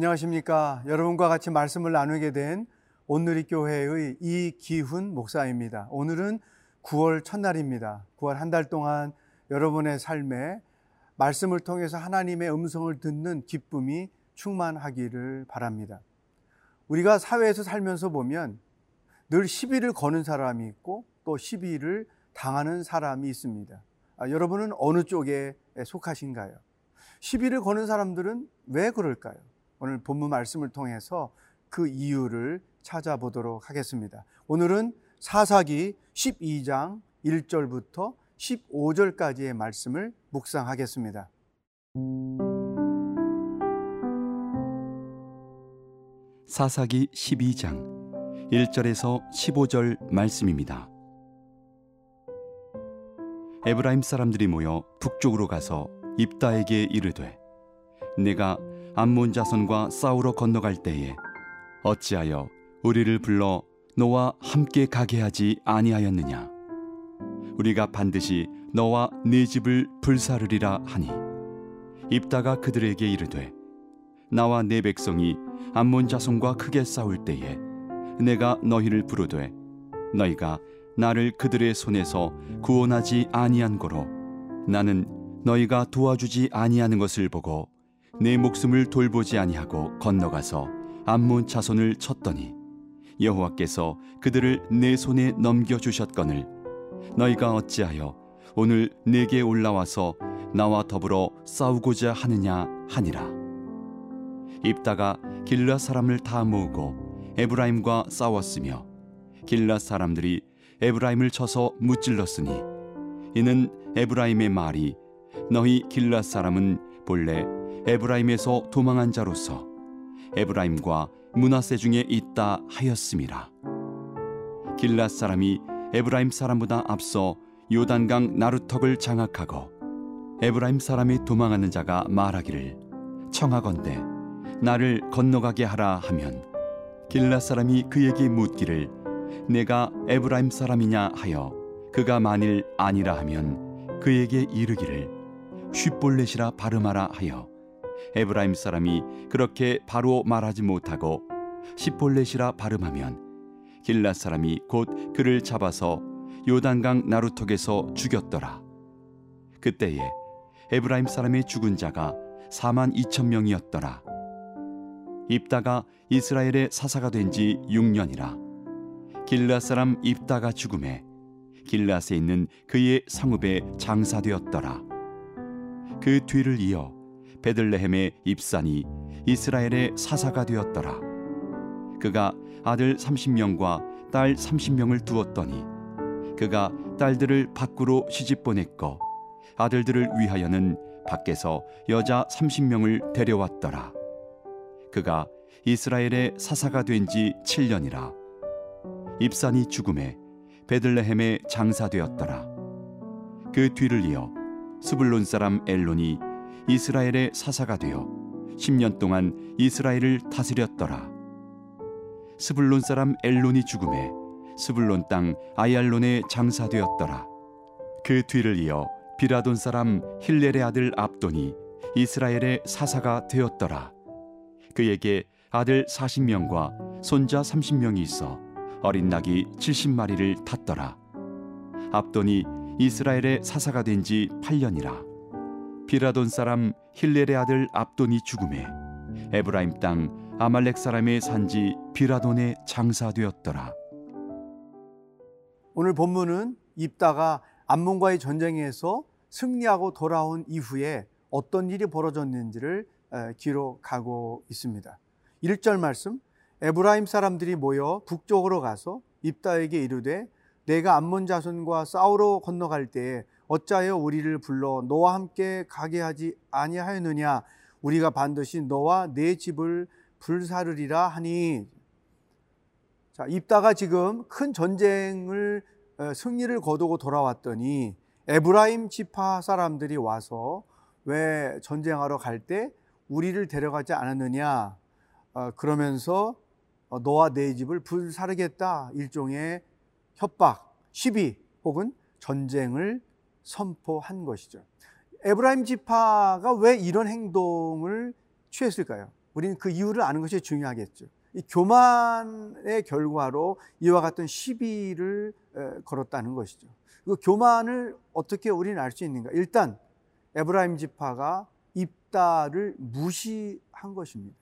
안녕하십니까. 여러분과 같이 말씀을 나누게 된 온누리 교회의 이기훈 목사입니다. 오늘은 9월 첫날입니다. 9월 한 달 동안 여러분의 삶에 말씀을 통해서 하나님의 음성을 듣는 기쁨이 충만하기를 바랍니다. 우리가 사회에서 살면서 보면 늘 시비를 거는 사람이 있고 또 시비를 당하는 사람이 있습니다. 아, 여러분은 어느 쪽에 속하신가요? 시비를 거는 사람들은 왜 그럴까요? 오늘 본문 말씀을 통해서 그 이유를 찾아보도록 하겠습니다. 오늘은 사사기 12장 1절부터 15절까지의 말씀을 묵상하겠습니다. 사사기 12장 1절에서 15절 말씀입니다. 에브라임 사람들이 모여 북쪽으로 가서 입다에게 이르되 내가 암몬 자손과 싸우러 건너갈 때에 어찌하여 우리를 불러 너와 함께 가게 하지 아니하였느냐? 우리가 반드시 너와 네 집을 불사르리라 하니 입다가 그들에게 이르되 나와 네 백성이 암몬 자손과 크게 싸울 때에 내가 너희를 부르되 너희가 나를 그들의 손에서 구원하지 아니한 거로 나는 너희가 도와주지 아니하는 것을 보고 내 목숨을 돌보지 아니하고 건너가서 암몬 자손을 쳤더니 여호와께서 그들을 내 손에 넘겨 주셨거늘 너희가 어찌하여 오늘 내게 올라와서 나와 더불어 싸우고자 하느냐 하니라. 입다가 길르앗 사람을 다 모으고 에브라임과 싸웠으며 길르앗 사람들이 에브라임을 쳐서 무찔렀으니 이는 에브라임의 말이 너희 길르앗 사람은 본래 에브라임에서 도망한 자로서 에브라임과 므낫세 중에 있다 하였음이라. 길르앗 사람이 에브라임 사람보다 앞서 요단강 나루턱을 장악하고 에브라임 사람이 도망하는 자가 말하기를 청하건대 나를 건너가게 하라 하면 길랏 사람이 그에게 묻기를 내가 에브라임 사람이냐 하여 그가 만일 아니라 하면 그에게 이르기를 쉿볼렛이라 발음하라 하여 에브라임 사람이 그렇게 바로 말하지 못하고 시폴렛이라 발음하면 길랏 사람이 곧 그를 잡아서 요단강 나루턱에서 죽였더라. 그때에 에브라임 사람의 죽은 자가 4만 2천 명이었더라. 입다가 이스라엘의 사사가 된 지 6년이라. 길랏 사람 입다가 죽음에 길랏에 있는 그의 성읍에 장사되었더라. 그 뒤를 이어 베들레헴의 입산이 이스라엘의 사사가 되었더라. 그가 아들 30명과 딸 30명을 두었더니 그가 딸들을 밖으로 시집 보냈고 아들들을 위하여는 밖에서 여자 30명을 데려왔더라. 그가 이스라엘의 사사가 된 지 7년이라. 입산이 죽음에 베들레헴에 장사되었더라. 그 뒤를 이어 스불론 사람 엘론이 이스라엘의 사사가 되어 10년 동안 이스라엘을 다스렸더라. 스불론 사람 엘론이 죽으매 스불론 땅 아얄론에 장사되었더라. 그 뒤를 이어 비라돈 사람 힐렐의 아들 압돈이 이스라엘의 사사가 되었더라. 그에게 아들 40명과 손자 30명이 있어 어린 나귀 70마리를 탔더라. 압돈이 이스라엘의 사사가 된 지 8년이라. 비라돈 사람 힐렐의 아들 압돈이 죽으매 에브라임 땅 아말렉 사람의 산지 비라돈에 장사되었더라. 오늘 본문은 입다가 암몬과의 전쟁에서 승리하고 돌아온 이후에 어떤 일이 벌어졌는지를 기록하고 있습니다. 1절 말씀 에브라임 사람들이 모여 북쪽으로 가서 입다에게 이르되 네가 암몬 자손과 싸우러 건너갈 때에 어찌하여 우리를 불러 너와 함께 가게 하지 아니하였느냐? 우리가 반드시 너와 내 집을 불사르리라 하니. 자 입다가 지금 큰 전쟁을 어, 승리를 거두고 돌아왔더니 에브라임 지파 사람들이 와서 왜 전쟁하러 갈 때 우리를 데려가지 않았느냐? 어, 그러면서 어, 너와 내 집을 불사르겠다. 일종의 협박 시비 혹은 전쟁을 선포한 것이죠. 에브라임 지파가 왜 이런 행동을 취했을까요? 우리는 그 이유를 아는 것이 중요하겠죠. 이 교만의 결과로 이와 같은 시비를 걸었다는 것이죠. 그 교만을 어떻게 우리는 알 수 있는가? 일단 에브라임 지파가 입다를 무시한 것입니다.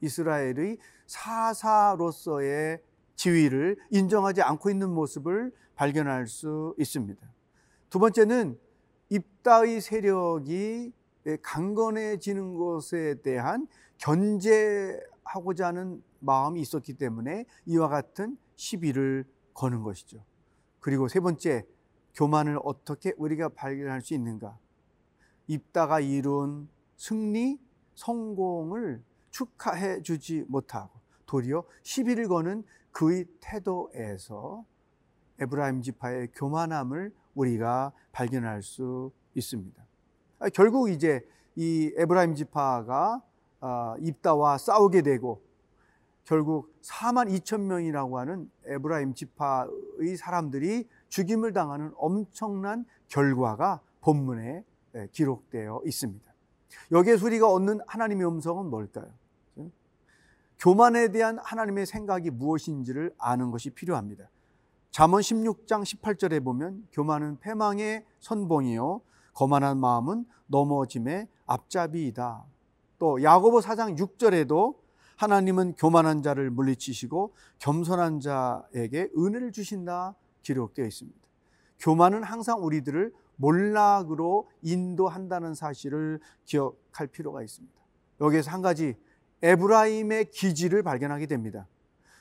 이스라엘의 사사로서의 지위를 인정하지 않고 있는 모습을 발견할 수 있습니다. 두 번째는 입다의 세력이 강건해지는 것에 대한 견제하고자 하는 마음이 있었기 때문에 이와 같은 시비를 거는 것이죠. 그리고 세 번째, 교만을 어떻게 우리가 발견할 수 있는가? 입다가 이룬 승리, 성공을 축하해 주지 못하고 도리어 시비를 거는 그의 태도에서 에브라임 지파의 교만함을 우리가 발견할 수 있습니다. 아, 결국 이제 이 에브라임 지파가 아, 입다와 싸우게 되고 결국 4만 2천 명이라고 하는 에브라임 지파의 사람들이 죽임을 당하는 엄청난 결과가 본문에 기록되어 있습니다. 여기에서 우리가 얻는 하나님의 음성은 뭘까요? 교만에 대한 하나님의 생각이 무엇인지를 아는 것이 필요합니다. 잠언 16장 18절에 보면 교만은 패망의 선봉이요 거만한 마음은 넘어짐의 앞잡이이다. 또 야고보 4장 6절에도 하나님은 교만한 자를 물리치시고 겸손한 자에게 은혜를 주신다 기록되어 있습니다. 교만은 항상 우리들을 몰락으로 인도한다는 사실을 기억할 필요가 있습니다. 여기에서 한 가지 에브라임의 기질을 발견하게 됩니다.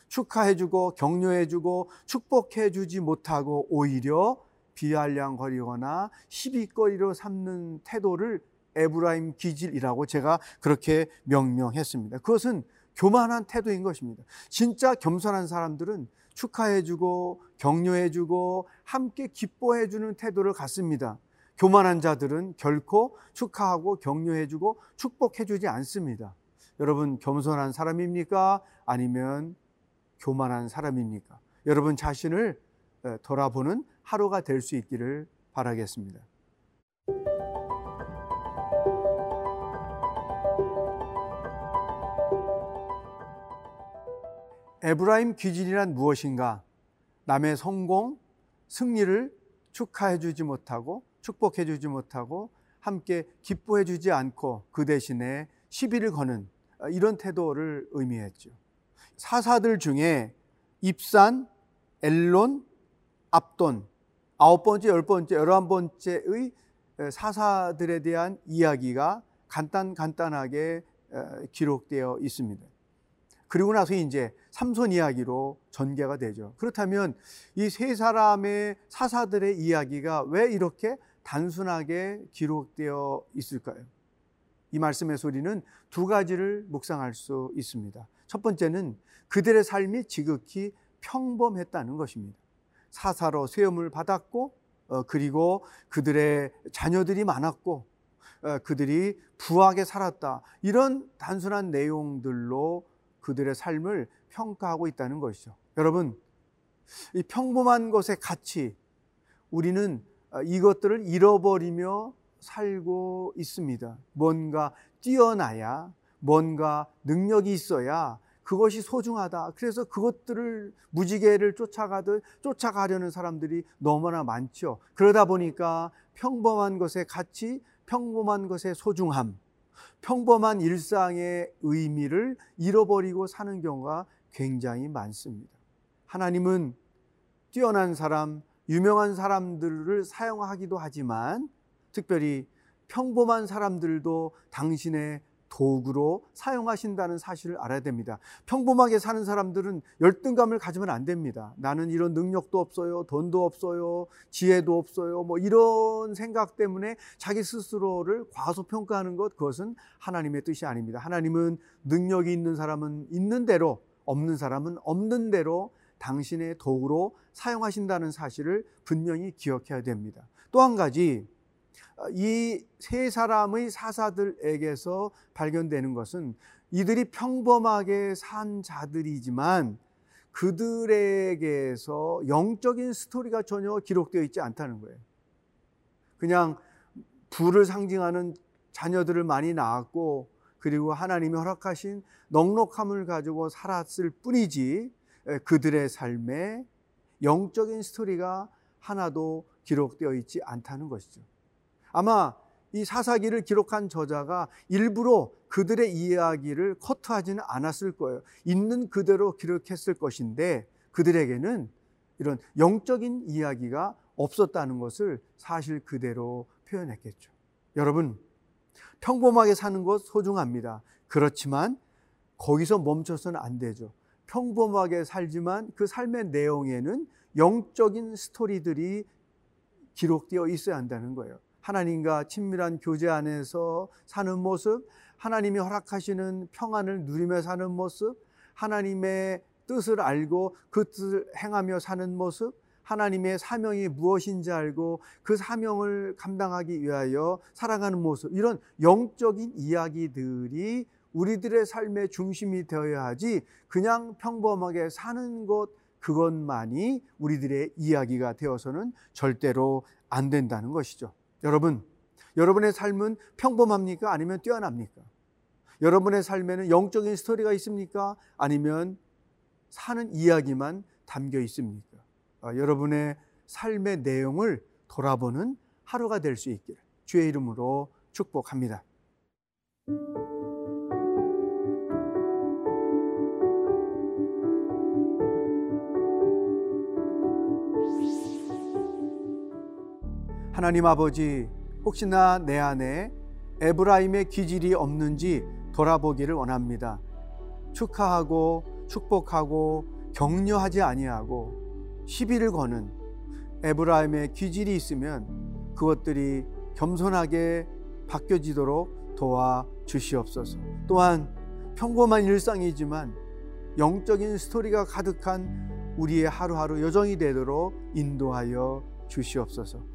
축하해주고 격려해주고 축복해주지 못하고 오히려 비알량거리거나 시비거리로 삼는 태도를 에브라임 기질이라고 제가 그렇게 명명했습니다. 그것은 교만한 태도인 것입니다. 진짜 겸손한 사람들은 축하해주고 격려해주고 함께 기뻐해주는 태도를 갖습니다. 교만한 자들은 결코 축하하고 격려해주고 축복해주지 않습니다. 여러분 겸손한 사람입니까? 아니면 교만한 사람입니까? 여러분 자신을 돌아보는 하루가 될 수 있기를 바라겠습니다. 에브라임 기질이란 무엇인가? 남의 성공, 승리를 축하해 주지 못하고 축복해 주지 못하고 함께 기뻐해 주지 않고 그 대신에 시비를 거는 이런 태도를 의미했죠. 사사들 중에 입산, 엘론, 압돈, 아홉 번째, 열 번째, 열한 번째의 사사들에 대한 이야기가 간단 간단하게 기록되어 있습니다. 그리고 나서 이제 삼손 이야기로 전개가 되죠. 그렇다면 이 세 사람의 사사들의 이야기가 왜 이렇게 단순하게 기록되어 있을까요? 이 말씀의 소리는 두 가지를 묵상할 수 있습니다. 첫 번째는 그들의 삶이 지극히 평범했다는 것입니다. 사사로 세움을 받았고, 어, 그리고 그들의 자녀들이 많았고, 어, 그들이 부하게 살았다. 이런 단순한 내용들로 그들의 삶을 평가하고 있다는 것이죠. 여러분, 이 평범한 것의 가치, 우리는 어, 이것들을 잃어버리며 살고 있습니다. 뭔가 뛰어나야, 뭔가 능력이 있어야 그것이 소중하다. 그래서 그것들을 무지개를 쫓아가듯 쫓아가려는 사람들이 너무나 많죠. 그러다 보니까 평범한 것의 가치, 평범한 것의 소중함, 평범한 일상의 의미를 잃어버리고 사는 경우가 굉장히 많습니다. 하나님은 뛰어난 사람, 유명한 사람들을 사용하기도 하지만 특별히 평범한 사람들도 당신의 도구로 사용하신다는 사실을 알아야 됩니다. 평범하게 사는 사람들은 열등감을 가지면 안 됩니다. 나는 이런 능력도 없어요. 돈도 없어요. 지혜도 없어요. 뭐 이런 생각 때문에 자기 스스로를 과소평가하는 것, 그것은 하나님의 뜻이 아닙니다. 하나님은 능력이 있는 사람은 있는 대로, 없는 사람은 없는 대로 당신의 도구로 사용하신다는 사실을 분명히 기억해야 됩니다. 또 한 가지, 이 세 사람의 사사들에게서 발견되는 것은 이들이 평범하게 산 자들이지만 그들에게서 영적인 스토리가 전혀 기록되어 있지 않다는 거예요. 그냥 부를 상징하는 자녀들을 많이 낳았고 그리고 하나님이 허락하신 넉넉함을 가지고 살았을 뿐이지 그들의 삶에 영적인 스토리가 하나도 기록되어 있지 않다는 것이죠. 아마 이 사사기를 기록한 저자가 일부러 그들의 이야기를 커트하지는 않았을 거예요. 있는 그대로 기록했을 것인데 그들에게는 이런 영적인 이야기가 없었다는 것을 사실 그대로 표현했겠죠. 여러분, 평범하게 사는 것 소중합니다. 그렇지만 거기서 멈춰서는 안 되죠. 평범하게 살지만 그 삶의 내용에는 영적인 스토리들이 기록되어 있어야 한다는 거예요. 하나님과 친밀한 교제 안에서 사는 모습, 하나님이 허락하시는 평안을 누리며 사는 모습, 하나님의 뜻을 알고 그 뜻을 행하며 사는 모습, 하나님의 사명이 무엇인지 알고 그 사명을 감당하기 위하여 살아가는 모습, 이런 영적인 이야기들이 우리들의 삶의 중심이 되어야 하지 그냥 평범하게 사는 것 그것만이 우리들의 이야기가 되어서는 절대로 안 된다는 것이죠. 여러분, 여러분의 삶은 평범합니까? 아니면 뛰어납니까? 여러분의 삶에는 영적인 스토리가 있습니까? 아니면 사는 이야기만 담겨 있습니까? 아, 여러분의 삶의 내용을 돌아보는 하루가 될 수 있기를 주의 이름으로 축복합니다. 하나님 아버지, 혹시나 내 안에 에브라임의 기질이 없는지 돌아보기를 원합니다. 축하하고 축복하고 격려하지 아니하고 시비를 거는 에브라임의 기질이 있으면 그것들이 겸손하게 바뀌어지도록 도와 주시옵소서. 또한 평범한 일상이지만 영적인 스토리가 가득한 우리의 하루하루 여정이 되도록 인도하여 주시옵소서.